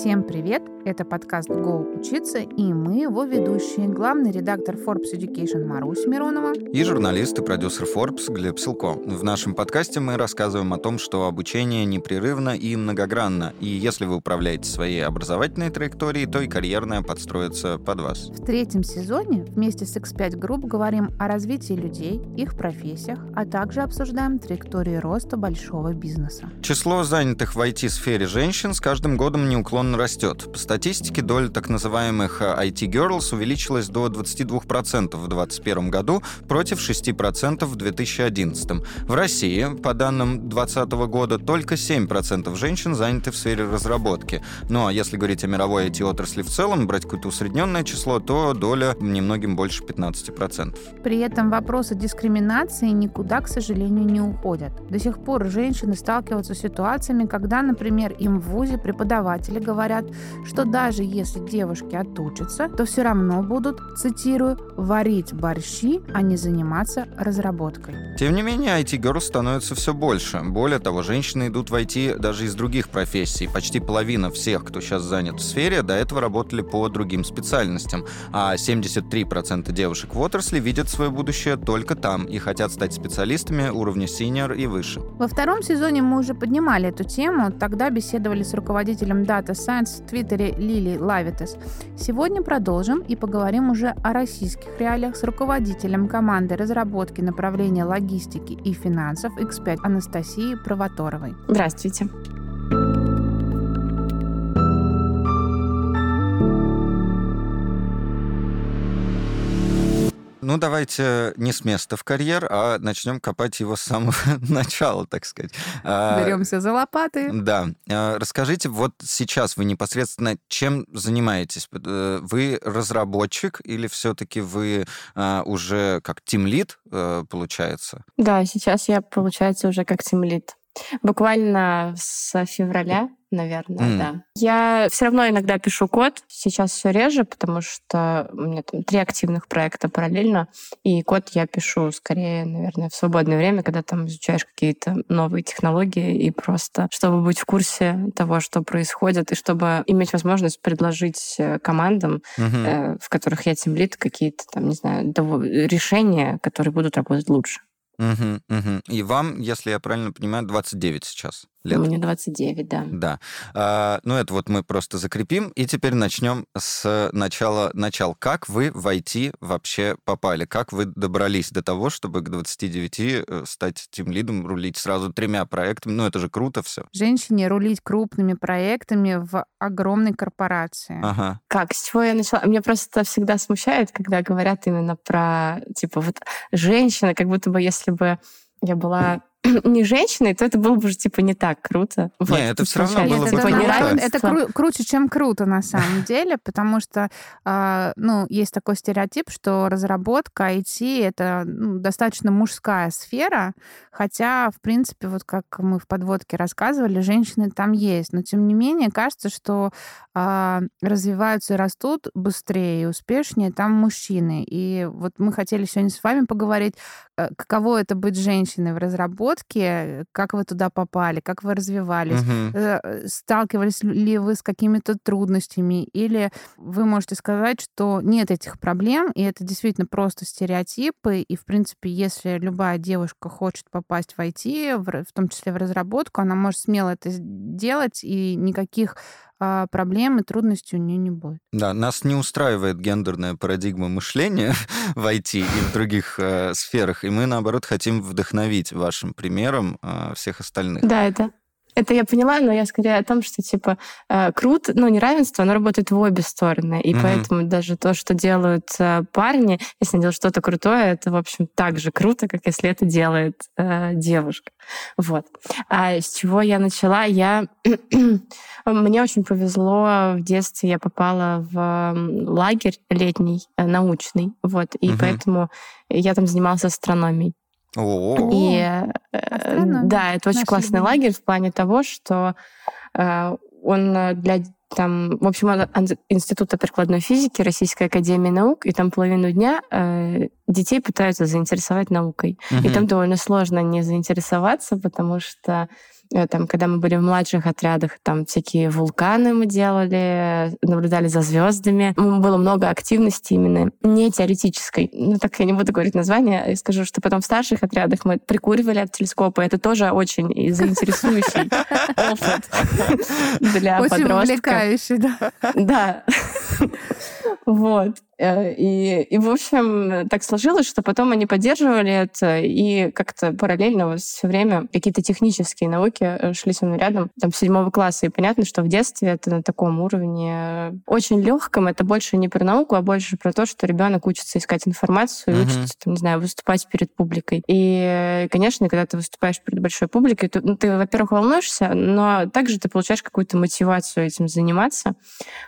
Всем привет! Это подкаст «Go учиться» и мы его ведущие, главный редактор Forbes Education Марусь Миронова и журналист и продюсер Forbes Глеб Силко. В нашем подкасте мы рассказываем о том, что обучение непрерывно и многогранно, и если вы управляете своей образовательной траекторией, то и карьерная подстроится под вас. В третьем сезоне вместе с X5 Group говорим о развитии людей, их профессиях, а также обсуждаем траектории роста большого бизнеса. Число занятых в IT-сфере женщин с каждым годом неуклонно растет статистике доля так называемых IT-girls э, увеличилась до 22% в 2021 году против 6% в 2011. В России, по данным 2020 года, только 7% женщин заняты в сфере разработки. Ну а если говорить о мировой IT-отрасли в целом, брать какое-то усредненное число, то доля немногим больше 15%. При этом вопросы дискриминации никуда, к сожалению, не уходят. До сих пор женщины сталкиваются с ситуациями, когда, например, им в ВУЗе преподаватели говорят, что что даже если девушки отучатся, то все равно будут, цитирую, варить борщи, а не заниматься разработкой. Тем не менее, IT-girls становится все больше. Более того, женщины идут в IT даже из других профессий. Почти половина всех, кто сейчас занят в сфере, до этого работали по другим специальностям. А 73% девушек в отрасли видят свое будущее только там и хотят стать специалистами уровня senior и выше. Во втором сезоне мы уже поднимали эту тему. Тогда беседовали с руководителем Data Science в Твиттере Лили Лавитес. Сегодня продолжим и поговорим уже о российских реалиях с руководителем команды разработки направления логистики и финансов X5 Анастасией Провоторовой. Здравствуйте. Ну, давайте не с места в карьер, а начнем копать его с самого начала, так сказать. А, Беремся за лопаты. Да. А, расскажите, вот сейчас вы непосредственно чем занимаетесь? Э, вы разработчик или все-таки вы а, уже как тимлит, э, получается? Да, сейчас я, получается, уже как тимлит. Буквально с февраля наверное, mm. да. Я все равно иногда пишу код, сейчас все реже, потому что у меня там три активных проекта параллельно, и код я пишу скорее, наверное, в свободное время, когда там изучаешь какие-то новые технологии, и просто чтобы быть в курсе того, что происходит, и чтобы иметь возможность предложить э, командам, mm-hmm. э, в которых я темлит, какие-то там, не знаю, решения, которые будут работать лучше. Угу, угу. И вам, если я правильно понимаю, 29 сейчас лет. Мне 29, да. Да. А, ну, это вот мы просто закрепим. И теперь начнем с начала. Начал. Как вы в IT вообще попали? Как вы добрались до того, чтобы к 29 э, стать тем лидом, рулить сразу тремя проектами? Ну, это же круто все. Женщине рулить крупными проектами в огромной корпорации. Ага. Как? С чего я начала? Меня просто всегда смущает, когда говорят именно про, типа, вот женщина, как будто бы если бы я была не женщиной, то это было бы уже типа не так круто. Вот, не, это все равно было бы это, круто. Это кру- круче, чем круто на самом деле, потому что, э, ну, есть такой стереотип, что разработка IT это ну, достаточно мужская сфера, хотя, в принципе, вот как мы в подводке рассказывали, женщины там есть, но тем не менее кажется, что э, развиваются и растут быстрее и успешнее там мужчины. И вот мы хотели сегодня с вами поговорить, э, каково это быть женщиной в разработке разработки, как вы туда попали, как вы развивались, угу. сталкивались ли вы с какими-то трудностями, или вы можете сказать, что нет этих проблем, и это действительно просто стереотипы, и, в принципе, если любая девушка хочет попасть в IT, в том числе в разработку, она может смело это делать, и никаких проблем и трудностей у нее не будет. Да, нас не устраивает гендерная парадигма мышления в IT и в других э, сферах, и мы, наоборот, хотим вдохновить вашим примером э, всех остальных. Да, это это я поняла, но я скорее о том, что типа э, круто, ну неравенство, оно работает в обе стороны, и mm-hmm. поэтому даже то, что делают э, парни, если они делают что-то крутое, это в общем так же круто, как если это делает э, девушка. Вот. А с чего я начала? Я мне очень повезло в детстве, я попала в лагерь летний научный, вот, и mm-hmm. поэтому я там занималась астрономией. О-о-о. И э, да, это очень классный лагерь в плане того, что э, он для там, в общем, Института прикладной физики Российской Академии Наук, и там половину дня э, детей пытаются заинтересовать наукой. Угу. И там довольно сложно не заинтересоваться, потому что Э, там, когда мы были в младших отрядах, там всякие вулканы мы делали, наблюдали за звездами. Было много активности именно не теоретической. Ну, так я не буду говорить название, я скажу, что потом в старших отрядах мы прикуривали от телескопа. Это тоже очень заинтересующий опыт для подростков. Очень увлекающий, да. Да. Вот. Э, и, и, в общем, так сложилось, что потом они поддерживали это, и как-то параллельно все время какие-то технические науки э, шли со мной рядом, там, седьмого класса. И понятно, что в детстве это на таком уровне очень легком. Это больше не про науку, а больше про то, что ребенок учится искать информацию, mm-hmm. учится, там, не знаю, выступать перед публикой. И, конечно, когда ты выступаешь перед большой публикой, то, ну, ты, во-первых, волнуешься, но также ты получаешь какую-то мотивацию этим заниматься.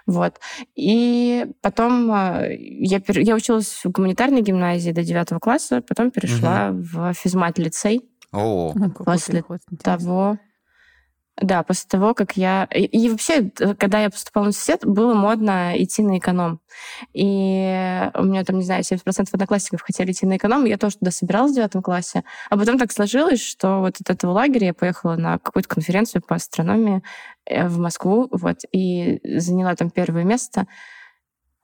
Вот. И потом э, я, я училась в гуманитарной гимназии до девятого класса, потом перешла угу. в физмат-лицей. О, после того... Да, после того, как я... И, и вообще, когда я поступала в университет, было модно идти на эконом. И у меня там, не знаю, 70% одноклассников хотели идти на эконом, и я тоже туда собиралась в девятом классе. А потом так сложилось, что вот от этого лагеря я поехала на какую-то конференцию по астрономии э, в Москву, вот, и заняла там первое место.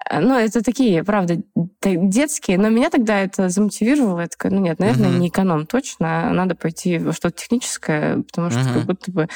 Э, ну, это такие, правда, детские, но меня тогда это замотивировало. Я такая, ну нет, наверное, uh-huh. не эконом точно, а надо пойти во что-то техническое, потому что uh-huh. как будто бы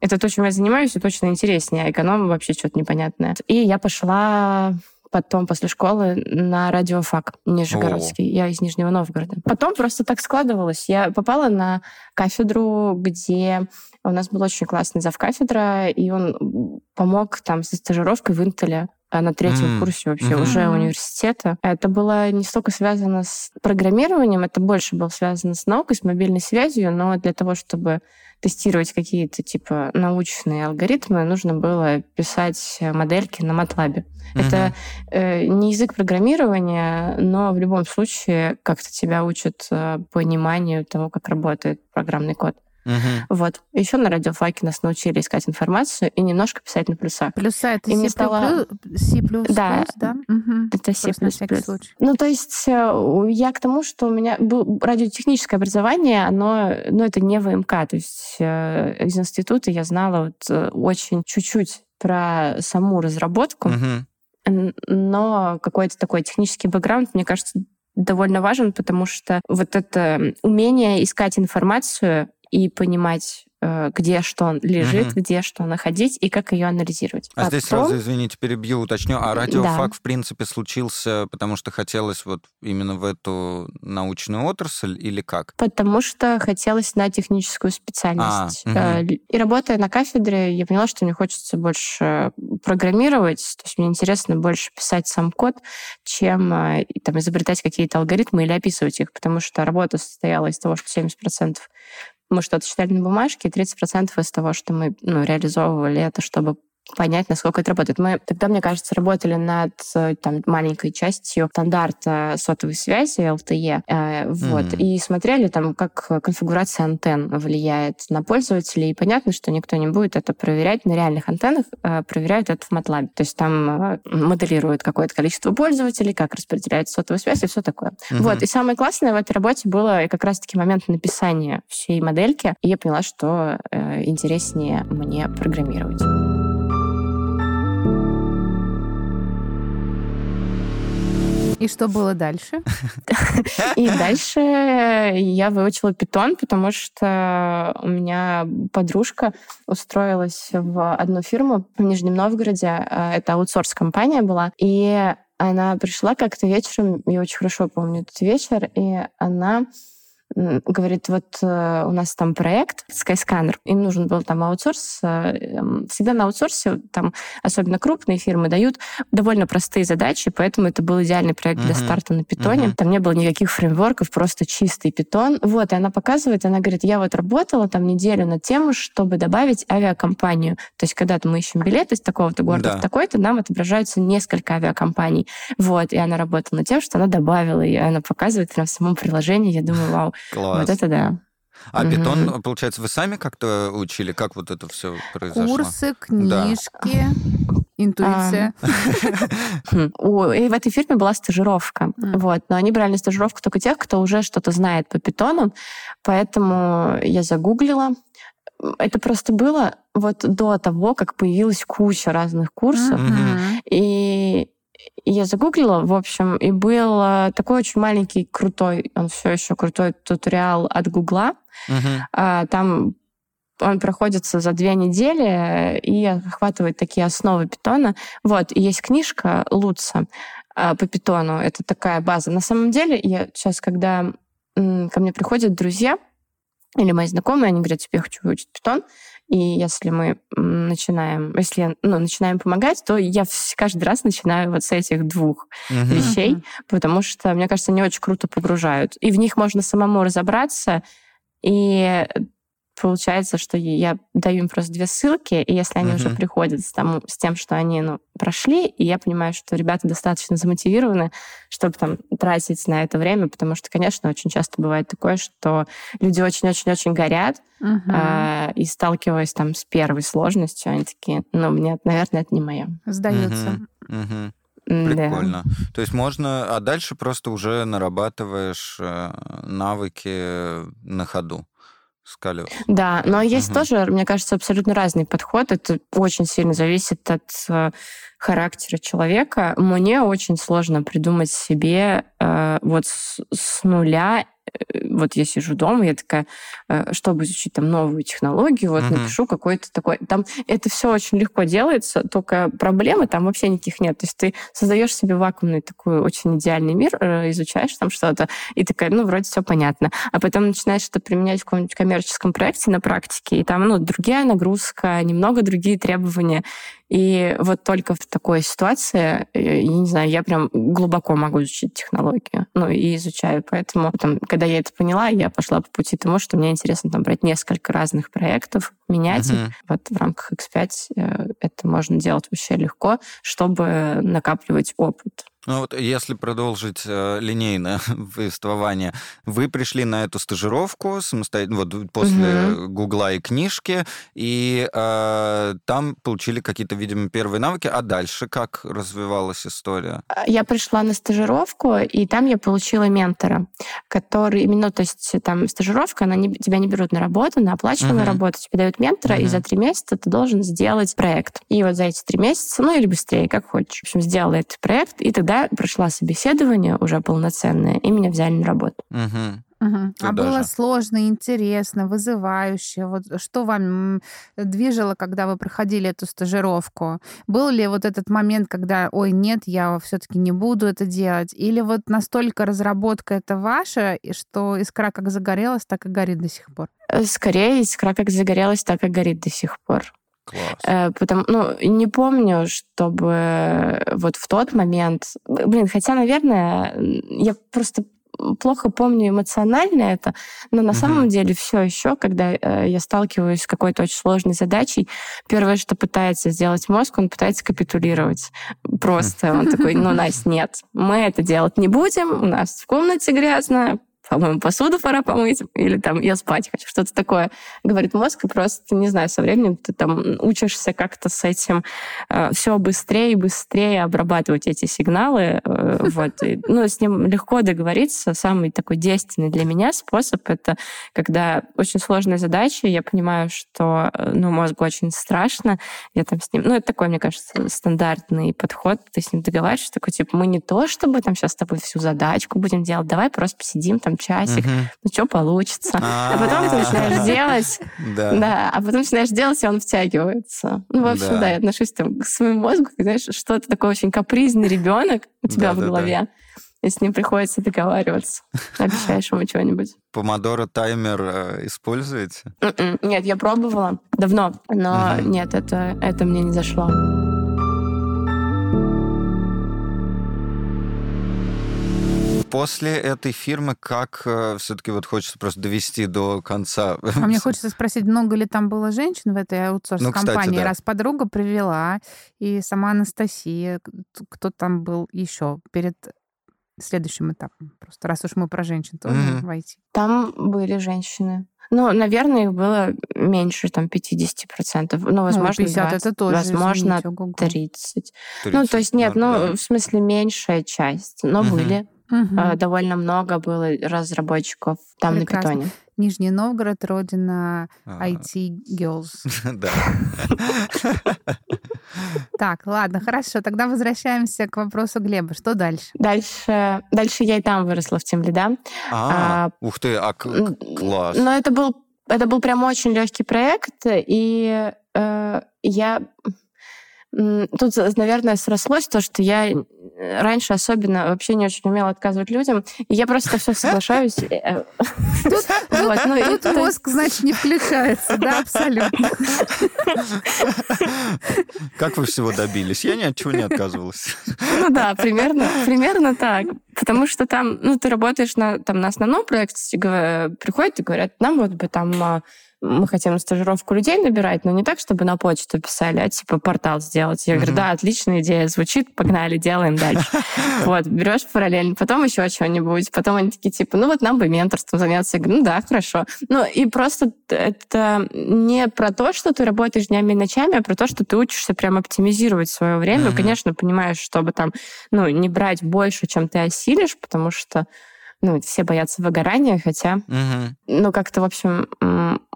это то, чем я занимаюсь, и точно интереснее, а эконом вообще что-то непонятное. И я пошла потом после школы на радиофак Нижегородский. О. Я из Нижнего Новгорода. Потом просто так складывалось. Я попала на кафедру, где у нас был очень классный завкафедра, и он помог там со стажировкой в Интеле на третьем mm. курсе вообще mm-hmm. уже университета. Это было не столько связано с программированием, это больше было связано с наукой, с мобильной связью, но для того, чтобы тестировать какие-то типа научные алгоритмы, нужно было писать модельки на MATLAB. Mm-hmm. Это э, не язык программирования, но в любом случае как-то тебя учат э, пониманию того, как работает программный код. Угу. Вот. Еще на радиофаке нас научили искать информацию и немножко писать на плюсах. Плюса это и C++, стало... C++, да? да? Угу. Это C++. Ну, то есть э, я к тому, что у меня радиотехническое образование, оно, ну, это не ВМК. То есть э, из института я знала вот э, очень чуть-чуть про саму разработку, угу. но какой-то такой технический бэкграунд, мне кажется, довольно важен, потому что вот это умение искать информацию и понимать, э, где что лежит, угу. где что находить и как ее анализировать. А Потом... здесь сразу, извините, перебью, уточню. А радиофак, да. в принципе, случился, потому что хотелось вот именно в эту научную отрасль или как? Потому что хотелось на техническую специальность. А, угу. И работая на кафедре, я поняла, что мне хочется больше программировать, то есть мне интересно больше писать сам код, чем э, там, изобретать какие-то алгоритмы или описывать их, потому что работа состояла из того, что 70% мы что-то читали на бумажке, и 30% из того, что мы ну, реализовывали это, чтобы понять, насколько это работает. Мы тогда, мне кажется, работали над э, там, маленькой частью стандарта сотовой связи LTE, э, вот, mm-hmm. и смотрели там, как конфигурация антенн влияет на пользователей, и понятно, что никто не будет это проверять на реальных антеннах, э, проверяют это в MATLAB. То есть там э, моделируют какое-то количество пользователей, как распределяется сотовая связь и все такое. Mm-hmm. Вот, и самое классное в этой работе было как раз-таки момент написания всей модельки, и я поняла, что э, интереснее мне программировать. И что было дальше? И дальше я выучила питон, потому что у меня подружка устроилась в одну фирму в Нижнем Новгороде. А, это аутсорс-компания была. И она пришла как-то вечером, я очень хорошо помню этот вечер, и она говорит, вот э, у нас там проект Skyscanner, им нужен был там аутсорс. Э, всегда на аутсорсе, там особенно крупные фирмы, дают довольно простые задачи, поэтому это был идеальный проект uh-huh. для старта на питоне. Uh-huh. Там не было никаких фреймворков, просто чистый питон. Вот, и она показывает, она говорит, я вот работала там неделю над тем, чтобы добавить авиакомпанию. То есть, когда мы ищем билет из такого-то города да. в такой-то, нам отображаются несколько авиакомпаний. Вот, и она работала над тем, что она добавила, и она показывает прям в самом приложении. Я думаю, вау, Класс. Вот это да. А угу. питон, получается, вы сами как-то учили? Как вот это все произошло? Курсы, книжки. Да. Интуиция. Хм. И в этой фирме была стажировка. Вот. Но они брали на стажировку только тех, кто уже что-то знает по питону. Поэтому я загуглила. Это просто было вот до того, как появилась куча разных курсов. И я загуглила, в общем, и был э, такой очень маленький, крутой, он все еще крутой туториал от Гугла. Uh-huh. Там он проходится за две недели и охватывает такие основы питона. Вот, и есть книжка Луца э, по питону. Это такая база. На самом деле, я сейчас, когда ко мне приходят друзья или мои знакомые, они говорят, тебе хочу выучить питон, и если мы начинаем, если я, ну, начинаем помогать, то я каждый раз начинаю вот с этих двух uh-huh. вещей, потому что, мне кажется, они очень круто погружают. И в них можно самому разобраться, и получается, что я даю им просто две ссылки, и если они uh-huh. уже приходят с, там, с тем, что они ну, прошли, и я понимаю, что ребята достаточно замотивированы, чтобы там тратить на это время, потому что, конечно, очень часто бывает такое, что люди очень-очень-очень горят, uh-huh. а, и сталкиваясь там с первой сложностью, они такие, ну, мне, наверное, это не мое. Сдаются. Uh-huh. Uh-huh. Прикольно. Да. То есть можно, а дальше просто уже нарабатываешь э, навыки на ходу с колес. Да, но есть угу. тоже, мне кажется, абсолютно разный подход. Это очень сильно зависит от э, характера человека. Мне очень сложно придумать себе э, вот с, с нуля вот я сижу дома, я такая, э, чтобы изучить там новую технологию, вот uh-huh. напишу какой-то такой. Там это все очень легко делается, только проблемы там вообще никаких нет. То есть ты создаешь себе вакуумный такой очень идеальный мир, э, изучаешь там что-то, и такая, ну, вроде все понятно. А потом начинаешь это применять в каком-нибудь коммерческом проекте на практике, и там, ну, другая нагрузка, немного другие требования. И вот только в такой ситуации, я не знаю, я прям глубоко могу изучить технологию, ну, и изучаю. Поэтому, там, когда я это поняла, я пошла по пути тому, что мне интересно там брать несколько разных проектов, менять uh-huh. их. Вот в рамках X5 э, это можно делать вообще легко, чтобы накапливать опыт. Ну вот если продолжить э, линейное повествование, вы пришли на эту стажировку самостоятельно, вот после угу. Гугла и книжки, и э, там получили какие-то, видимо, первые навыки, а дальше как развивалась история? А, я пришла на стажировку, и там я получила ментора, который именно, то есть там стажировка, она не, тебя не берут на работу, на оплачиваемую угу. работу, тебе дают ментора, угу. и за три месяца ты должен сделать проект. И вот за эти три месяца, ну или быстрее, как хочешь, в общем, сделала этот проект, и тогда прошла собеседование уже полноценное, и меня взяли на работу. Угу. Угу. А было сложно, интересно, вызывающе. Вот что вам движило, когда вы проходили эту стажировку? Был ли вот этот момент, когда, ой, нет, я все-таки не буду это делать? Или вот настолько разработка это ваша, что искра как загорелась, так и горит до сих пор? Э, скорее, искра как загорелась, так и горит до сих пор. Класс. Э, потому, ну, не помню, чтобы вот в тот момент... Блин, хотя, наверное, я просто плохо помню эмоционально это, но на угу. самом деле все еще, когда э, я сталкиваюсь с какой-то очень сложной задачей, первое, что пытается сделать мозг, он пытается капитулировать. Просто он такой, ну, Настя, нет, мы это делать не будем, у нас в комнате грязно, по-моему, посуду пора помыть, или там я спать хочу, что-то такое, говорит мозг, и просто, не знаю, со временем ты там учишься как-то с этим э, все быстрее и быстрее обрабатывать эти сигналы, э, вот, и, ну, с ним легко договориться. Самый такой действенный для меня способ — это когда очень сложная задача, я понимаю, что, э, ну, мозгу очень страшно, я там с ним, ну, это такой, мне кажется, стандартный подход, ты с ним договариваешься, такой, типа, мы не то, чтобы там сейчас с тобой всю задачку будем делать, давай просто посидим там часик, угу. ну что получится. А, а потом ты начинаешь делать, да, а потом начинаешь делать, и он втягивается. Ну, в общем, да, я отношусь там к своему мозгу, знаешь, что-то такой очень капризный ребенок у тебя в голове. И с ним приходится договариваться. Обещаешь ему что-нибудь. Помодоро таймер э, используете? М-м, нет, я пробовала давно, но нет, это, это мне не зашло. После этой фирмы как э, все-таки вот хочется просто довести до конца? А мне хочется спросить, много ли там было женщин в этой аутсорс-компании? Ну, да. Раз подруга привела, и сама Анастасия, кто там был еще перед следующим этапом? Просто раз уж мы про женщин тоже mm-hmm. войти. Там были женщины. Ну, наверное, их было меньше, там, 50%. Ну, возможно, ну, 50 20, это тоже, возможно, извините, 30. 30. Ну, то есть нет, ну, да. в смысле, меньшая часть, но угу. были. Угу. Довольно много было разработчиков там Прекрасно. на питоне. Нижний Новгород, родина IT Girls. Да. Так, ладно, хорошо. Тогда возвращаемся к вопросу Глеба. Что дальше? Дальше, дальше я и там выросла в Тимлида. А, а, ух ты, а класс. Но это был это был прям очень легкий проект, и э, я Тут, наверное, срослось то, что я раньше особенно вообще не очень умела отказывать людям, и я просто все соглашаюсь. Э, тут, ну, тут и, мозг, значит, не включается, да, абсолютно. Как вы всего добились? Я ни от чего не отказывалась. Ну да, примерно, примерно так. Потому что там, ну, ты работаешь на, там, на основном проекте, приходят и говорят, нам вот бы там а, мы хотим стажировку людей набирать, но не так, чтобы на почту писали, а типа портал сделать. Я говорю, да, отличная идея, звучит, погнали, делаем дальше. Вот, берешь параллельно, потом еще что-нибудь, потом они такие, типа, ну вот нам бы менторством заняться. Я говорю, ну да, хорошо. Ну и просто это не про то, что ты работаешь днями и ночами, а про то, что ты учишься прям оптимизировать свое время. Конечно, понимаешь, чтобы там, ну, не брать больше, чем ты осилишь, потому что ну, все боятся выгорания, хотя, угу. ну, как-то, в общем,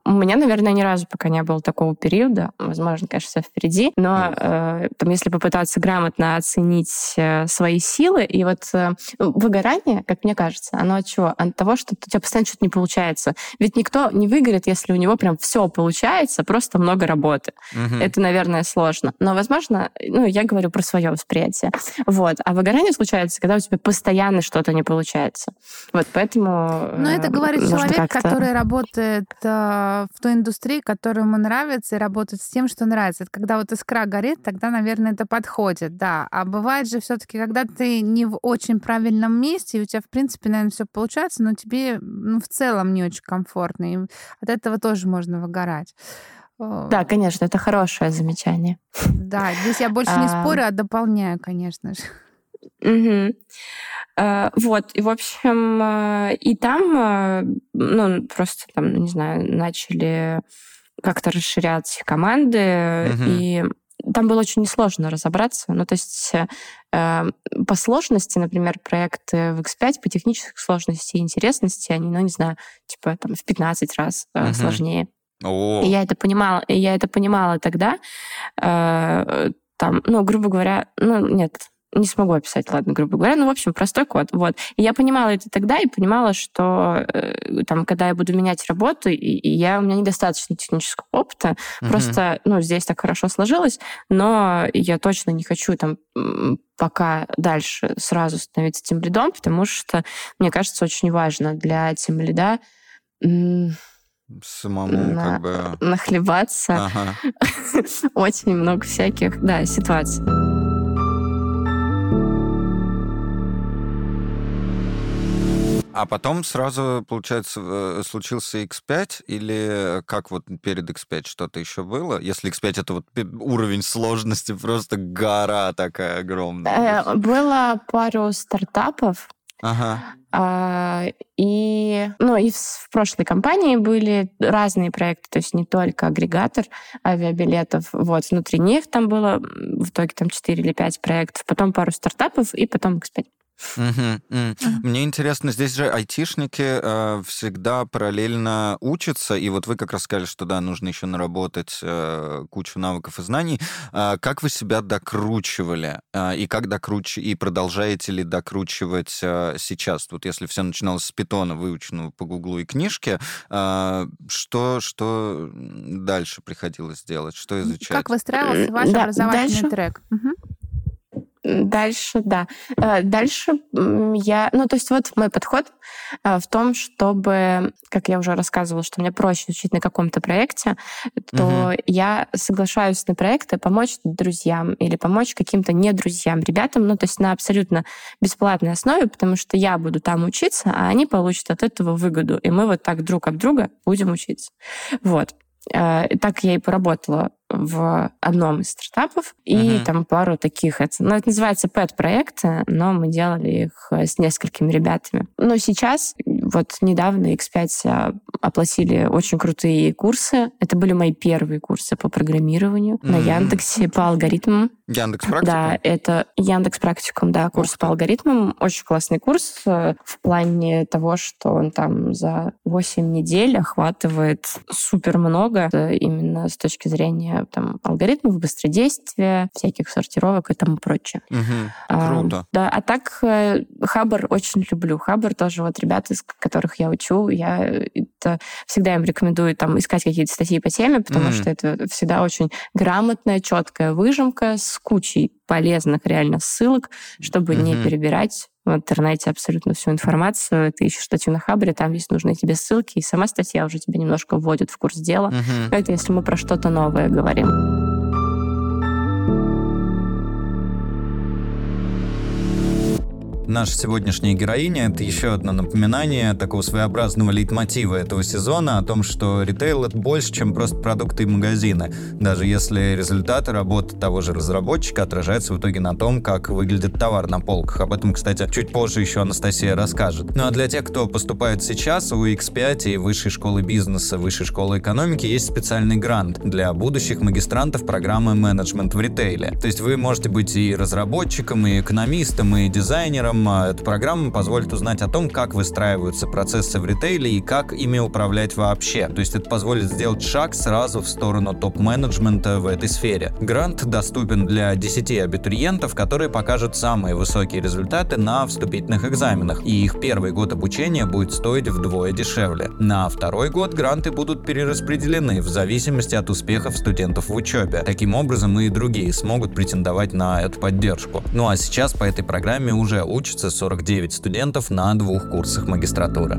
у меня, наверное, ни разу пока не было такого периода. Возможно, конечно, все впереди. Но э, там, если попытаться грамотно оценить э, свои силы, и вот э, ну, выгорание, как мне кажется, оно от чего? От того, что у тебя постоянно что-то не получается. Ведь никто не выгорит, если у него прям все получается, просто много работы. Угу. Это, наверное, сложно. Но, возможно, ну, я говорю про свое восприятие. Вот. А выгорание случается, когда у тебя постоянно что-то не получается. Вот, поэтому... Но это говорит человек, который работает э, в той индустрии, которая ему нравится, и работать с тем, что нравится. Это когда вот искра горит, тогда, наверное, это подходит, да. А бывает же все таки когда ты не в очень правильном месте, и у тебя, в принципе, наверное, все получается, но тебе ну, в целом не очень комфортно. И от этого тоже можно выгорать. Да, конечно, это хорошее замечание. Да, здесь я больше не а. спорю, а дополняю, конечно же. Угу. Вот, и, в общем, э, и там, э, ну, просто там, не знаю, начали как-то расширять команды, угу. и там было очень несложно разобраться. Ну, то есть э, по сложности, например, проекты в X5 по технической сложности и интересности, они, ну, не знаю, типа там в 15 раз э, угу. сложнее. О. И я это понимала, и я это понимала тогда. Э, там, ну, грубо говоря, ну, нет, не смогу описать, ладно, грубо говоря, ну, в общем, простой код, вот. И я понимала это тогда и понимала, что э, там, когда я буду менять работу, и, и я, у меня недостаточно технического опыта, mm-hmm. просто, ну, здесь так хорошо сложилось, но я точно не хочу там пока дальше сразу становиться тем лидом, потому что, мне кажется, очень важно для тем лида самому на, как бы... нахлебаться. Ага. Очень много всяких, да, ситуаций. А потом сразу, получается, э, случился X5 или как вот перед X5 что-то еще было? Если X5 это вот уровень сложности просто гора такая огромная. Э, было пару стартапов, Ага. А, и, ну, и в, в прошлой компании были разные проекты, то есть не только агрегатор авиабилетов. Вот, внутри них там было в итоге там 4 или 5 проектов, потом пару стартапов и потом X5. Угу. Мне интересно, здесь же айтишники э, всегда параллельно учатся, и вот вы как раз сказали, что да, нужно еще наработать э, кучу навыков и знаний. Э, как вы себя докручивали? Э, и как докруч... и продолжаете ли докручивать э, сейчас? Вот если все начиналось с питона, выученного по Гуглу и книжке, э, что, что дальше приходилось делать? Что изучать? Как выстраивался ваш да, образовательный дальше? трек? Угу. Дальше, да. Э, дальше я... Ну, то есть вот мой подход э, в том, чтобы, как я уже рассказывала, что мне проще учить на каком-то проекте, то угу. я соглашаюсь на проекты помочь друзьям или помочь каким-то не друзьям, ребятам, ну, то есть на абсолютно бесплатной основе, потому что я буду там учиться, а они получат от этого выгоду. И мы вот так друг об друга будем учиться. Вот. Э, так я и поработала в одном из стартапов, и uh-huh. там пару таких. Это, ну, это называется пэт-проекты, но мы делали их э, с несколькими ребятами. Но сейчас вот недавно X5 оплатили очень крутые курсы. Это были мои первые курсы по программированию mm-hmm. на Яндексе по алгоритмам. Яндекс практикум? Да, это Яндекс практикум, да, курс по алгоритмам. Очень классный курс э, в плане того, что он там за 8 недель охватывает супер много э, именно с точки зрения там, алгоритмов, быстродействия, всяких сортировок и тому прочее. Угу, круто. А, да, а так э, Хабр очень люблю. Хабр тоже вот ребята, из которых я учу, я это всегда им рекомендую там искать какие-то статьи по теме, потому mm. что это всегда очень грамотная, четкая выжимка с кучей полезных реально ссылок, чтобы mm-hmm. не перебирать в интернете абсолютно всю информацию. Ты ищешь статью на Хабре, там есть нужные тебе ссылки, и сама статья уже тебя немножко вводит в курс дела. Mm-hmm. Это если мы про что-то новое говорим. Наша сегодняшняя героиня — это еще одно напоминание такого своеобразного лейтмотива этого сезона о том, что ритейл — это больше, чем просто продукты и магазины, даже если результаты работы того же разработчика отражаются в итоге на том, как выглядит товар на полках. Об этом, кстати, чуть позже еще Анастасия расскажет. Ну а для тех, кто поступает сейчас, у X5 и Высшей школы бизнеса, Высшей школы экономики есть специальный грант для будущих магистрантов программы менеджмент в ритейле. То есть вы можете быть и разработчиком, и экономистом, и дизайнером, эта программа позволит узнать о том, как выстраиваются процессы в ритейле и как ими управлять вообще. То есть это позволит сделать шаг сразу в сторону топ-менеджмента в этой сфере. Грант доступен для 10 абитуриентов, которые покажут самые высокие результаты на вступительных экзаменах, и их первый год обучения будет стоить вдвое дешевле. На второй год гранты будут перераспределены в зависимости от успехов студентов в учебе. Таким образом и другие смогут претендовать на эту поддержку. Ну а сейчас по этой программе уже учат учатся 49 студентов на двух курсах магистратуры.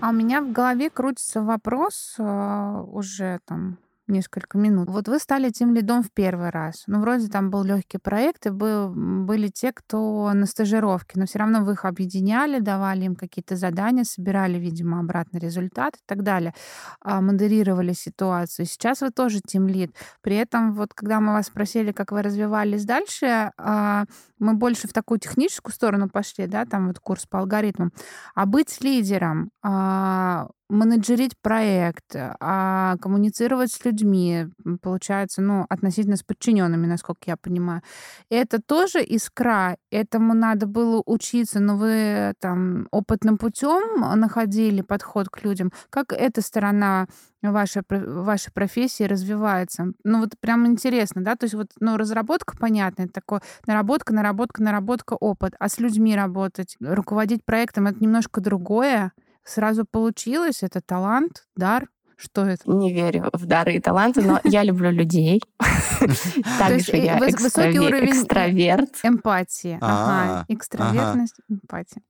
А у меня в голове крутится вопрос э, уже там несколько минут. Вот вы стали тем лидом в первый раз. Ну, вроде там был легкий проект, и был, были те, кто на стажировке, но все равно вы их объединяли, давали им какие-то задания, собирали, видимо, обратный результат и так далее, а, модерировали ситуацию. Сейчас вы тоже тем лид. При этом, вот когда мы вас спросили, как вы развивались дальше, а, мы больше в такую техническую сторону пошли, да, там вот курс по алгоритмам. А быть лидером, а, менеджерить проект, а коммуницировать с людьми, получается, ну, относительно с подчиненными, насколько я понимаю. Это тоже искра, этому надо было учиться, но вы там опытным путем находили подход к людям. Как эта сторона вашей, вашей профессии развивается? Ну, вот прям интересно, да, то есть вот, ну, разработка, понятно, такое, наработка, наработка, наработка, опыт, а с людьми работать, руководить проектом, это немножко другое, сразу получилось? Это талант, дар? Что это? Не верю в дары и таланты, но я люблю людей. Также я высокий уровень экстраверт. Эмпатии. Ага. Экстравертность, эмпатия.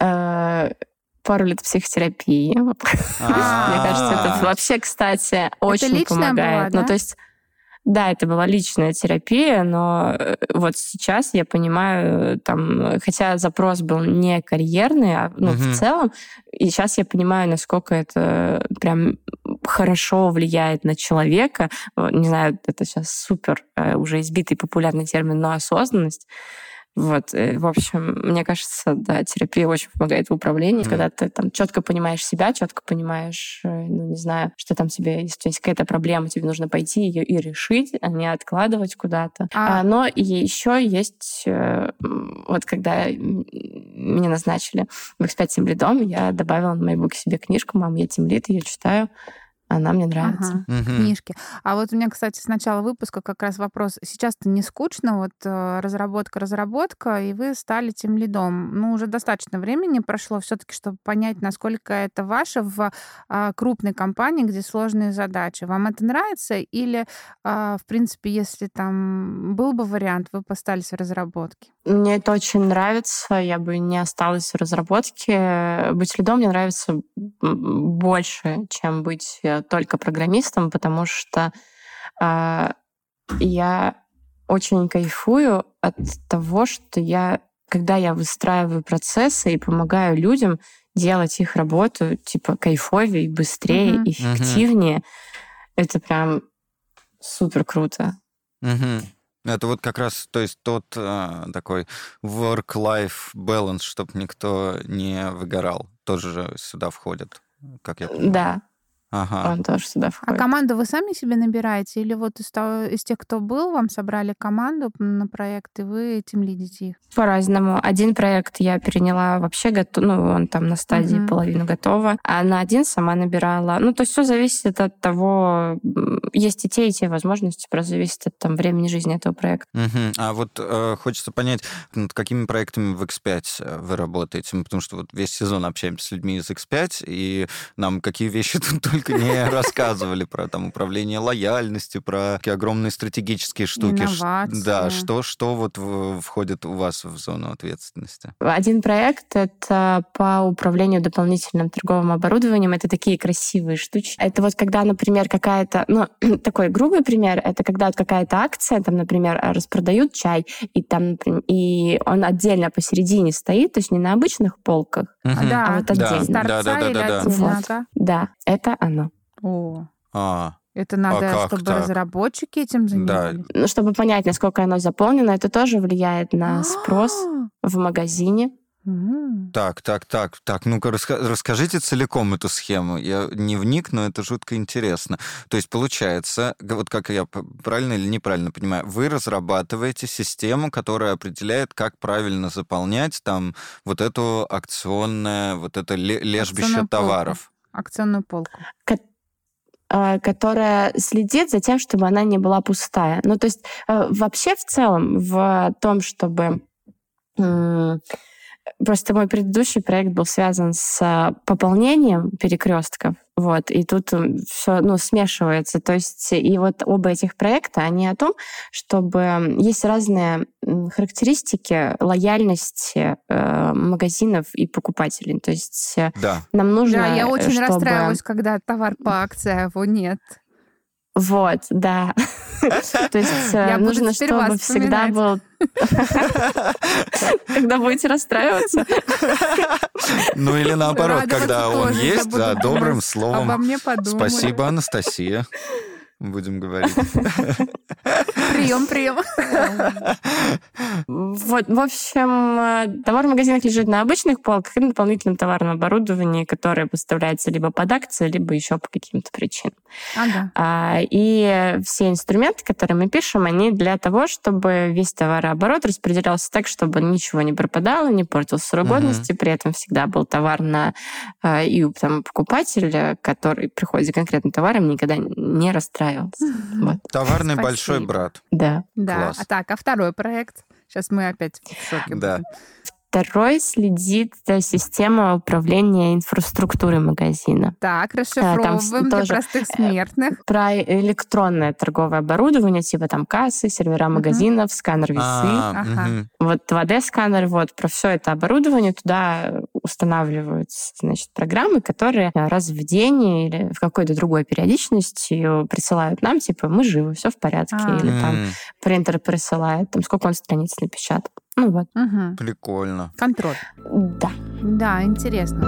Э, пару лет психотерапии. Мне кажется, это вообще, кстати, очень помогает. Ну, то есть да, это была личная терапия, но э, вот сейчас я понимаю, там, хотя запрос был не карьерный, а ну, угу. в целом, и сейчас я понимаю, насколько это прям хорошо влияет на человека. Не знаю, это сейчас супер э, уже избитый популярный термин, но осознанность. Вот, э, в общем, мне кажется, да, терапия очень помогает в управлении, mm. когда ты там четко понимаешь себя, четко понимаешь, э, ну, не знаю, что там тебе, если есть какая-то проблема, тебе нужно пойти ее и решить, а не откладывать куда-то. А. А, но еще есть, э, вот когда меня назначили в X5 Team лидом, я добавила на MyBook себе книжку «Мам, я Team лид», ее читаю. Она мне нравится. Ага, угу. Книжки. А вот у меня, кстати, с начала выпуска как раз вопрос. Сейчас-то не скучно, вот э, разработка, разработка, и вы стали тем лидом. Ну, уже достаточно времени прошло все-таки, чтобы понять, насколько это ваше в а, крупной компании, где сложные задачи. Вам это нравится? Или, а, в принципе, если там был бы вариант, вы постались в разработке? Мне это очень нравится. Я бы не осталась в разработке. Быть лидом мне нравится больше, чем быть э, только программистом, потому что э, я очень кайфую от того, что я, когда я выстраиваю процессы и помогаю людям делать их работу типа кайфовее, быстрее, mm-hmm. эффективнее, mm-hmm. это прям супер круто. Mm-hmm. Это вот как раз, то есть тот э, такой work-life balance, чтобы никто не выгорал, тоже сюда входит, как я понимаю. Да, Ага. он тоже сюда А входит. команду вы сами себе набираете? Или вот из, того- из тех, кто был, вам собрали команду на проект, и вы этим лидите их? По-разному. Один проект я переняла вообще, гото- ну, он там на стадии Мгм. половину готова, а на один сама набирала. Ну, то есть все зависит от того, есть и те, и те возможности, просто зависит от там, времени жизни этого проекта. Мгм. А вот э, хочется понять, над какими проектами в X5 э, вы работаете? Мы Потому что вот весь сезон общаемся с людьми из X5, и нам какие вещи тут только не рассказывали про там управление лояльностью, про такие огромные стратегические штуки. Инновации. Да, что, что вот входит у вас в зону ответственности? Один проект — это по управлению дополнительным торговым оборудованием. Это такие красивые штучки. Это вот когда, например, какая-то... Ну, такой грубый пример — это когда вот какая-то акция, там, например, распродают чай, и там, например, и он отдельно посередине стоит, то есть не на обычных полках. Мгм. да, а вот отдельно. да, да, да? Вот. Да, это оно. О, А, это надо, как чтобы так? разработчики этим занимались? Ну, чтобы понять, насколько оно заполнено, это тоже влияет на спрос А, в магазине. Так, так, так, так, ну-ка раска- расскажите целиком эту схему. Я не вник, но это жутко интересно. То есть получается, вот как я правильно или неправильно понимаю, вы разрабатываете систему, которая определяет, как правильно заполнять там вот эту акционное, вот это ле- лежбище товаров. Акционную полку. э, которая следит за тем, чтобы она не была пустая. Ну, то есть э, вообще в целом в том, чтобы... Просто мой предыдущий проект был связан с пополнением перекрестков, вот, и тут все, ну, смешивается. То есть и вот оба этих проекта, они о том, чтобы есть разные характеристики лояльности э, магазинов и покупателей. То есть э, Да. нам нужно, Да, я э, очень чтобы... расстраиваюсь, когда товар по акции, а его нет. Вот, да. То есть э, нужно, чтобы всегда был... Когда будете расстраиваться. Ну или наоборот, когда он есть, да, добрым Обо словом. Спасибо, Анастасия. Будем говорить. Прием, прием. Вот, в общем, э, товар в магазинах лежит на обычных полках и на дополнительном товарном оборудовании, которое поставляется либо под акции, либо еще по каким-то причинам. Ага. А, И все инструменты, которые мы пишем, они для того, чтобы весь товарооборот распределялся так, чтобы ничего не пропадало, не портился срок годности, при этом всегда был товар на а, и у там, покупателя, который приходит за конкретным товаром, никогда не расстраивался. Вот. Товарный Спасибо. большой брат. Да. Да. Класс. А так, а второй проект? Сейчас мы опять в шоке Да. будем. Второй следит за система управления инфраструктурой магазина. Так, там расшифровываем для тоже, простых э, смертных. Про электронное торговое оборудование, типа там кассы, сервера магазинов, сканер весы. А, мгм. Вот 2D-сканер, вот про все это оборудование туда устанавливаются, значит, программы, которые раз в день или в какой-то другой периодичности присылают нам, типа, мы живы, все в порядке, А. или там принтер присылает, там сколько он страниц напечатал. Ну вот, Мгм. Прикольно. Контроль. да. Да, интересно.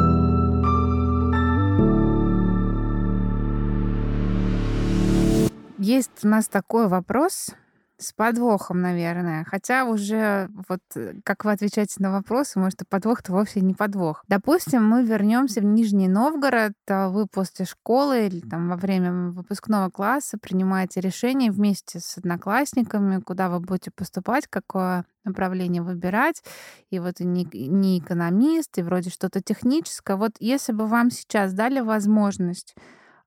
Есть у нас такой вопрос с подвохом, наверное. Хотя уже вот э, как вы отвечаете на вопросы, может, подвох-то вовсе не подвох. Допустим, мы вернемся в Нижний Новгород, а вы после школы или там во время выпускного класса принимаете решение вместе с одноклассниками, куда вы будете поступать, какое направление выбирать. И вот не, не экономист, и вроде что-то техническое. Вот если бы вам сейчас дали возможность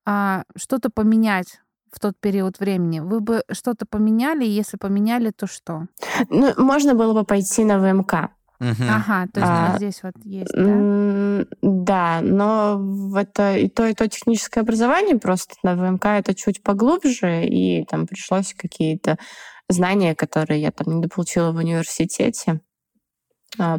а, что-то поменять в тот период времени, вы бы что-то поменяли? и Если поменяли, то что? Ну, можно было бы пойти на ВМК. Мгм. Ага, то есть А, здесь вот есть, да? Да, но в это и то, и то техническое образование, просто на ВМК это чуть поглубже, и там пришлось какие-то знания, которые я там не дополучила в университете,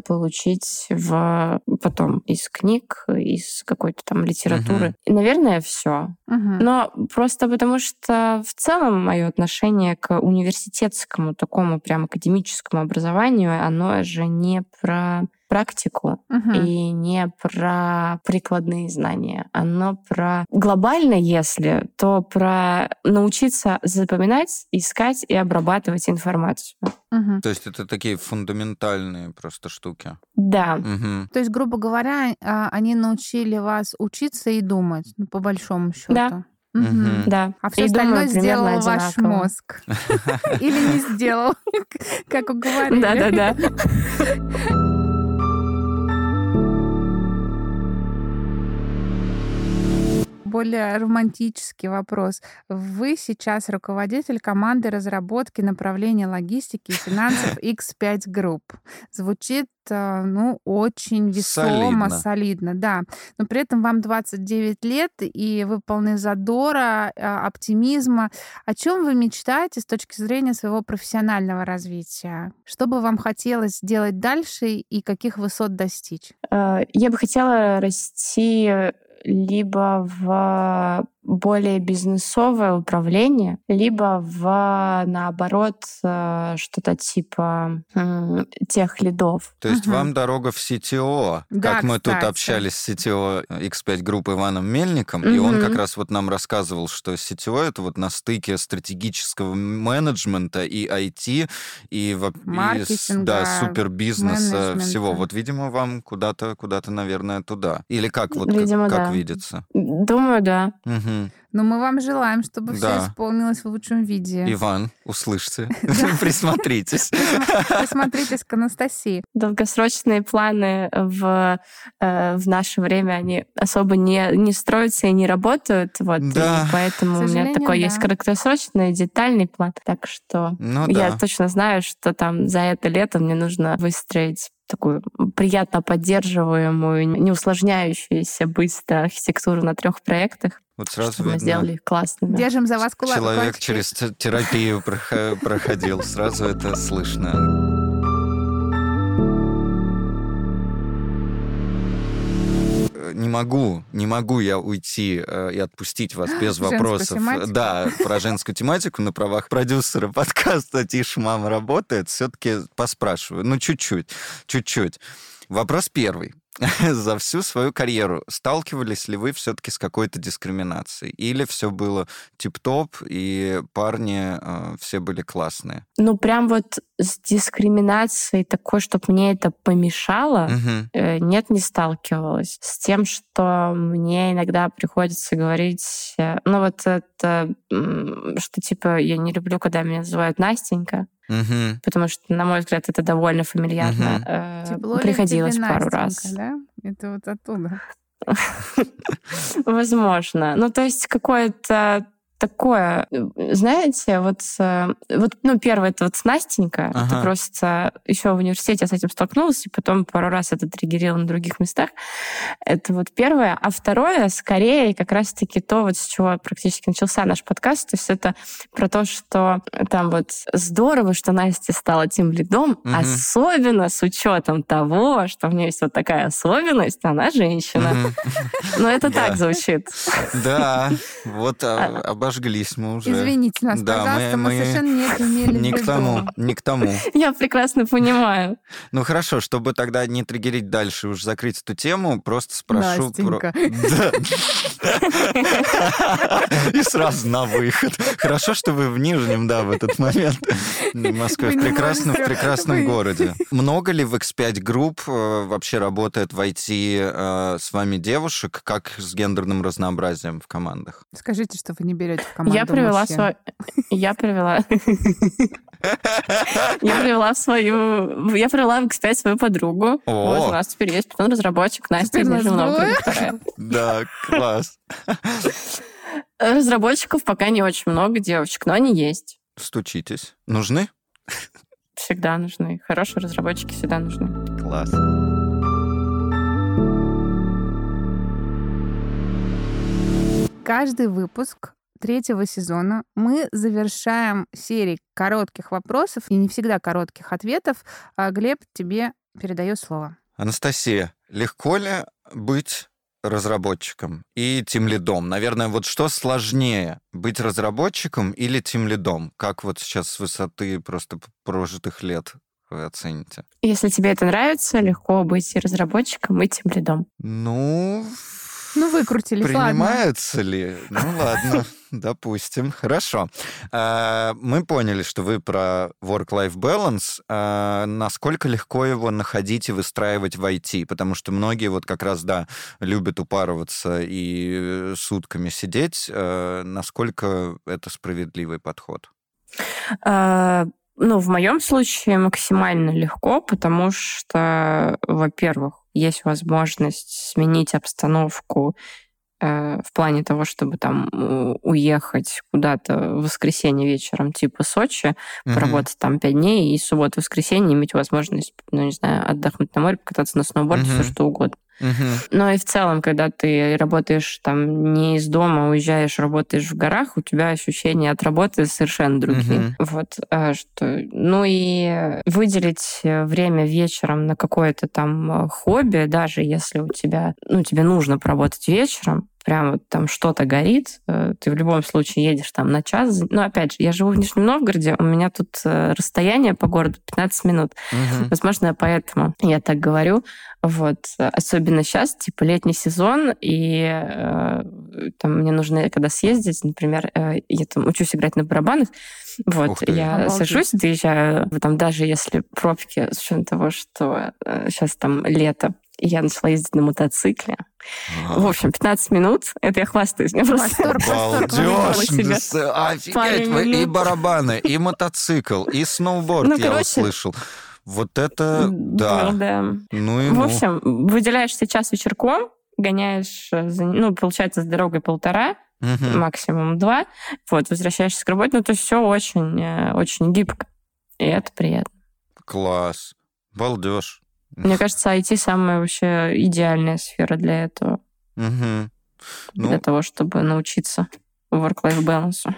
получить в потом из книг, из какой-то там литературы. И, наверное, все. Мгм. Но просто потому что в целом мое отношение к университетскому такому прям академическому образованию, оно же не про практику Мгм. и не про прикладные знания. Оно про глобально, если, то про научиться запоминать, искать и обрабатывать информацию. Мгм. То есть это такие фундаментальные просто штуки. Да. Мгм. То есть, грубо говоря, а, они научили вас учиться и думать, ну, по большому счету. Да. Мгм. Да. А все И думаю, остальное сделал ваш одинаково. мозг. Или не сделал, как уговорили. Да-да-да. Более романтический вопрос. Вы сейчас руководитель команды разработки направления логистики и финансов X5 Group. Звучит, э, ну, очень весомо, Солидно. солидно, да. Но при этом вам 29 лет, и вы полны задора, э, оптимизма. О чем вы мечтаете с точки зрения своего профессионального развития? Что бы вам хотелось сделать дальше и каких высот достичь? Э, Я бы хотела расти либо в более бизнесовое управление, либо в, наоборот, э, что-то типа тех лидов. То есть Мгм. вам дорога в CTO. Да, как мы тут кстати. общались с CTO X5 групп Иваном Мельником, и он как раз вот нам рассказывал, что CTO это вот на стыке стратегического менеджмента и IT, и, во- и Маркетинга, да, супербизнеса, менеджмента. всего. Вот, видимо, вам куда-то, куда-то, наверное, туда. Или как, вот как- Видимо, как, да. видится? Думаю, да. Мгм. Но мы вам желаем, чтобы все Да. исполнилось в лучшем виде. Иван, услышьте, присмотритесь. Присмотритесь к Анастасии. Долгосрочные планы в, э, в наше время, они особо не, не строятся и не работают. Вот, и Да. поэтому К у меня такой да. есть краткосрочный, детальный план. Так что Ну я да. точно знаю, что там за это лето мне нужно выстроить такую приятно поддерживаемую, не усложняющуюся быстро архитектуру на трех проектах, Вот сразу мы видно. сделали их классными. Держим за вас кулак. Человек кулачки. через те- терапию прохо- проходил, сразу это слышно. Э, Не могу, не могу я уйти э, и отпустить вас без Женскую вопросов. тематику. Да, про женскую тематику на правах продюсера подкаста «Тише, мама работает». Все-таки поспрашиваю. Ну, чуть-чуть, чуть-чуть. Вопрос первый. За всю свою карьеру сталкивались ли вы все-таки с какой-то дискриминацией? Или все было тип-топ, и парни э, все были классные? Ну, прям вот с дискриминацией такой, чтобы мне это помешало, э, нет, не сталкивалась. С тем, что мне иногда приходится говорить, э, ну вот это, что типа я не люблю, когда меня называют Настенька, Мгм. потому что, на мой взгляд, это довольно фамильярно. Мгм. э, Приходилось пару раз. да? Это вот оттуда. Возможно. Ну, то есть какое-то такое, э, знаете, вот, э, вот, ну, первое, это вот с Настенька, это Ага. просто еще в университете я с этим столкнулась, и потом пару раз это триггерило на других местах. Это вот первое. А второе, скорее, как раз-таки то, вот с чего практически начался наш подкаст, то есть это про то, что там вот здорово, что Настя стала тем лидом, Мгм. особенно с учетом того, что у нее есть вот такая особенность, она женщина. Мгм. Но это так звучит. Да, вот а, обожглись мы уже. Извините нас, Да, пожалуйста, мы, мы- мы совершенно не это имели Не к тому, не к тому. Я прекрасно понимаю. Ну хорошо, чтобы тогда не триггерить дальше, уж закрыть эту тему, просто спрошу Настенька. И сразу на выход. Хорошо, что вы в Нижнем, да, в этот момент. В Москве, Вы в прекрасном, в прекрасном городе. Много ли в X5 групп э, вообще работает в IT э, с вами девушек, как с гендерным разнообразием в командах? Скажите, что вы не берете в команду Я привела свой... Я привела... Я привела в свою... Я привела в X5 свою подругу. Вот у нас теперь есть потом разработчик Настя Теперь нас двое? Да, класс. Разработчиков пока не очень много девочек, но они есть. Стучитесь. Нужны? Всегда нужны. Хорошие разработчики всегда нужны. Класс. Каждый выпуск третьего сезона мы завершаем серией коротких вопросов и не всегда коротких ответов. А, Глеб, тебе передаю слово. Анастасия, легко ли быть разработчиком и тимлидом? Наверное, вот что сложнее, быть разработчиком или тимлидом? Как вот сейчас с высоты просто прожитых лет вы оцените? Если тебе это нравится, легко быть и разработчиком, и тем лидом. Ну, ну, выкрутились, Принимается ладно. ли? Ну, ладно, допустим. Хорошо. А, мы поняли, что вы про work-life balance. А, насколько легко его находить и выстраивать в IT? Потому что многие вот как раз, да, любят упарываться и э, сутками сидеть. А, насколько это справедливый подход? Ну, в моем случае максимально легко, потому что, во-первых, есть возможность сменить обстановку э, в плане того, чтобы там уехать куда-то в воскресенье вечером, типа Сочи, mm-hmm. поработать там пять дней, и субботу-воскресенье иметь возможность, ну, не знаю, отдохнуть на море, покататься на сноуборде, mm-hmm. все что угодно. Угу. Но и в целом, когда ты работаешь там не из дома, уезжаешь, работаешь в горах, у тебя ощущения от работы совершенно другие. Угу. Вот а, что. Ну и выделить время вечером на какое-то там хобби, даже если у тебя, ну, тебе нужно поработать вечером, прям вот там что-то горит, э, ты в любом случае едешь там на час. Но опять же, я живу в Нижнем Новгороде, у меня тут э, расстояние по городу 15 минут. Угу. Возможно, поэтому я так говорю. Вот. Особенно сейчас, типа летний сезон, и э, там мне нужно, когда съездить, например, э, я там учусь играть на барабанах, вот, я Обалдеть. сажусь, доезжаю, там даже если пробки, с учетом того, что э, сейчас там лето, я начала ездить на мотоцикле. А. В общем, 15 минут. Это я хвастаюсь. Мне просто Балдеж! Офигеть! И барабаны, и мотоцикл, и сноуборд ну, я услышал. Вот это да. Ну, да. Ну и В ну. общем, выделяешь сейчас вечерком, гоняешь, э, ну, получается, с дорогой полтора, угу. максимум два. Вот, возвращаешься к работе. Ну, то есть все очень, э, очень гибко. И это приятно. Класс. Балдеж. Мне кажется, IT самая вообще идеальная сфера для этого. Угу. Ну... Для того, чтобы научиться work-life balance.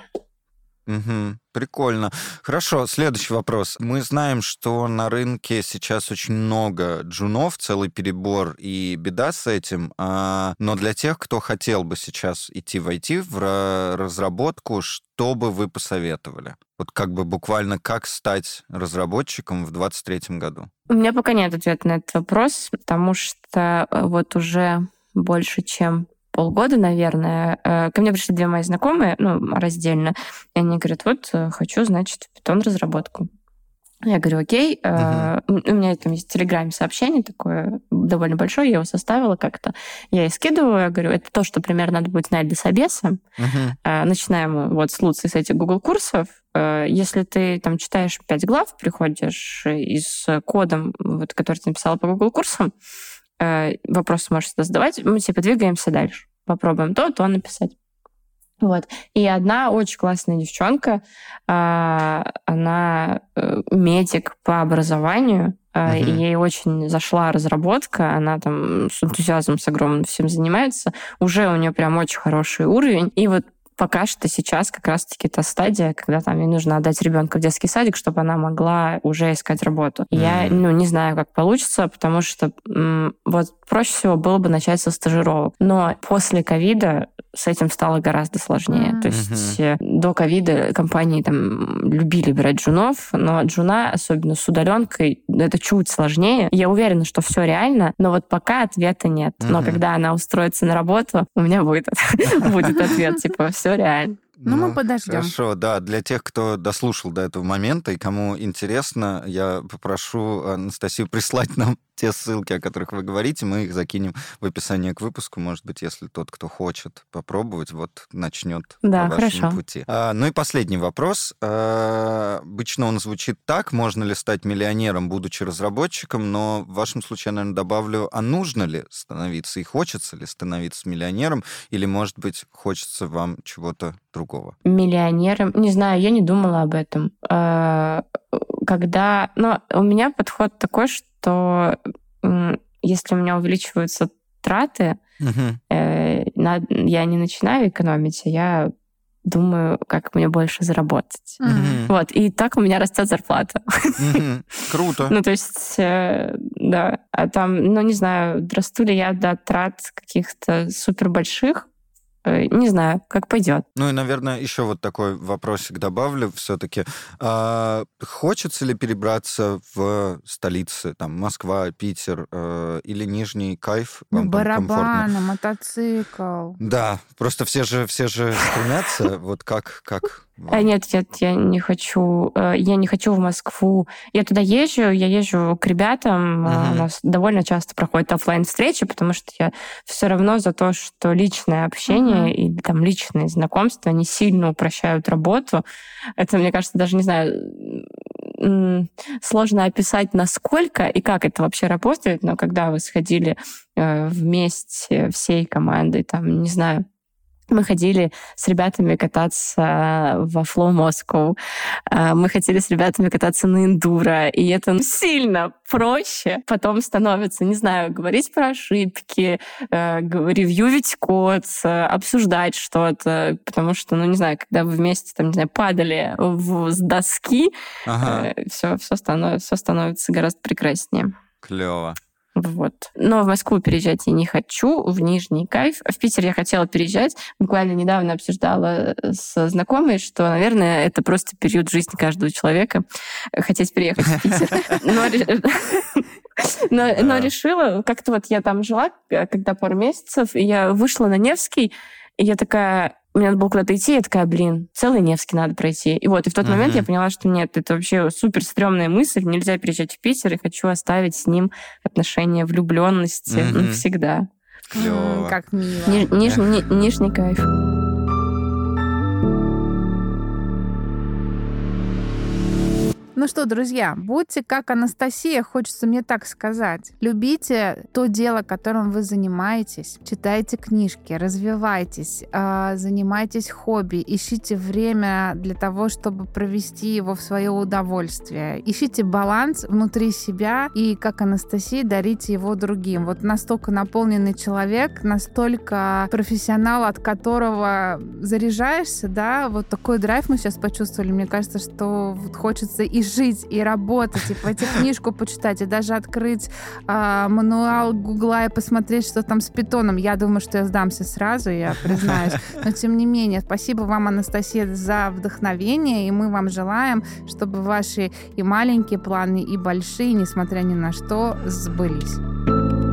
Угу. Прикольно. Хорошо, следующий вопрос. Мы знаем, что на рынке сейчас очень много джунов, целый перебор и беда с этим. А, но для тех, кто хотел бы сейчас идти в IT, в разработку, что бы вы посоветовали? Вот как бы буквально как стать разработчиком в 2023 году? У меня пока нет ответа на этот вопрос, потому что э, вот уже больше чем полгода, наверное, э, ко мне пришли две мои знакомые, ну, раздельно, и они говорят, вот, э, хочу, значит, питон-разработку. Я говорю, окей. Uh-huh. у меня там есть в Телеграме сообщение такое довольно большое, я его составила как-то. Я и скидываю, я говорю, это то, что примерно надо будет знать для собеса. Uh-huh. начинаем вот с Луции с этих Google курсов. если ты там читаешь пять глав, приходишь и с кодом, вот, который ты написала по Google курсам, э, вопросы можешь задавать, мы типа двигаемся дальше. Попробуем то, то написать. Вот. И одна очень классная девчонка, э, она э, медик по образованию, Uh-huh. И ей очень зашла разработка, она там с энтузиазмом с огромным всем занимается. Уже у нее прям очень хороший уровень. И вот пока что сейчас как раз-таки та стадия, когда там ей нужно отдать ребенка в детский садик, чтобы она могла уже искать работу. Mm-hmm. Я, ну, не знаю, как получится, потому что м- вот проще всего было бы начать со стажировок. Но после ковида с этим стало гораздо сложнее. Mm-hmm. То есть mm-hmm. до ковида компании там любили брать джунов, но джуна, особенно с удаленкой, это чуть сложнее. Я уверена, что все реально, но вот пока ответа нет. Mm-hmm. Но когда она устроится на работу, у меня будет, будет ответ, типа, все реально. Ну, ну, мы подождем. Хорошо, да. Для тех, кто дослушал до этого момента и кому интересно, я попрошу Анастасию прислать нам те ссылки, о которых вы говорите, мы их закинем в описании к выпуску. Может быть, если тот, кто хочет попробовать, вот начнет да, по вашему хорошо. пути. А, ну и последний вопрос. А, обычно он звучит так: можно ли стать миллионером, будучи разработчиком? Но в вашем случае я, наверное, добавлю: а нужно ли становиться и хочется ли становиться миллионером? Или, может быть, хочется вам чего-то другого? Миллионером? Не знаю, я не думала об этом. А, когда... Ну, у меня подход такой, что что если у меня увеличиваются траты, uh-huh. э, на, я не начинаю экономить, а я думаю, как мне больше заработать. Uh-huh. Вот, и так у меня растет зарплата. Uh-huh. Круто. ну, то есть, э, да, а там, ну, не знаю, расту ли я до трат каких-то супер больших, не знаю, как пойдет. Ну и, наверное, еще вот такой вопросик добавлю все-таки. А, хочется ли перебраться в столицы, там, Москва, Питер э, или Нижний Кайф? Вам Барабаны, мотоцикл. Да, просто все же, все же стремятся. Вот как, как а нет, нет, я не хочу. Э, я не хочу в Москву. Я туда езжу, я езжу к ребятам. Uh-huh. У нас довольно часто проходят офлайн встречи, потому что я все равно за то, что личное общение uh-huh. и там личные знакомства они сильно упрощают работу. Это, мне кажется, даже не знаю сложно описать, насколько и как это вообще работает, но когда вы сходили э, вместе всей командой, там, не знаю, мы ходили с ребятами кататься во Flow Moscow. А, мы хотели с ребятами кататься на эндуро. И это сильно проще потом становится, не знаю, говорить про ошибки, э, ревьювить код, обсуждать что-то. Потому что, ну, не знаю, когда вы вместе, там, не знаю, падали в, с доски, ага. все, все, становится, все становится гораздо прекраснее. Клево. Вот. Но в Москву переезжать я не хочу, в Нижний Кайф. В Питер я хотела переезжать. Буквально недавно обсуждала с знакомой, что, наверное, это просто период жизни каждого человека хотеть переехать в Питер. Но, но решила, как-то вот я там жила, когда пару месяцев, и я вышла на Невский, и я такая, мне надо было куда-то идти, я такая, блин, целый Невский надо пройти. И вот, и в тот uh-huh. момент я поняла, что нет, это вообще супер стрёмная мысль, нельзя переезжать в Питер, и хочу оставить с ним отношения влюбленности uh-huh. навсегда. Клёво. Как мило. Ни, ниж, ни, нижний кайф. Ну что, друзья, будьте как Анастасия, хочется мне так сказать. Любите то дело, которым вы занимаетесь. Читайте книжки, развивайтесь, а, занимайтесь хобби, ищите время для того, чтобы провести его в свое удовольствие. Ищите баланс внутри себя и, как Анастасия, дарите его другим. Вот настолько наполненный человек, настолько профессионал, от которого заряжаешься, да, вот такой драйв мы сейчас почувствовали. Мне кажется, что вот хочется и жить, и работать, и пойти книжку почитать, и даже открыть э, мануал Гугла и посмотреть, что там с питоном. Я думаю, что я сдамся сразу, я признаюсь. Но тем не менее, спасибо вам, Анастасия, за вдохновение, и мы вам желаем, чтобы ваши и маленькие планы, и большие, несмотря ни на что, сбылись.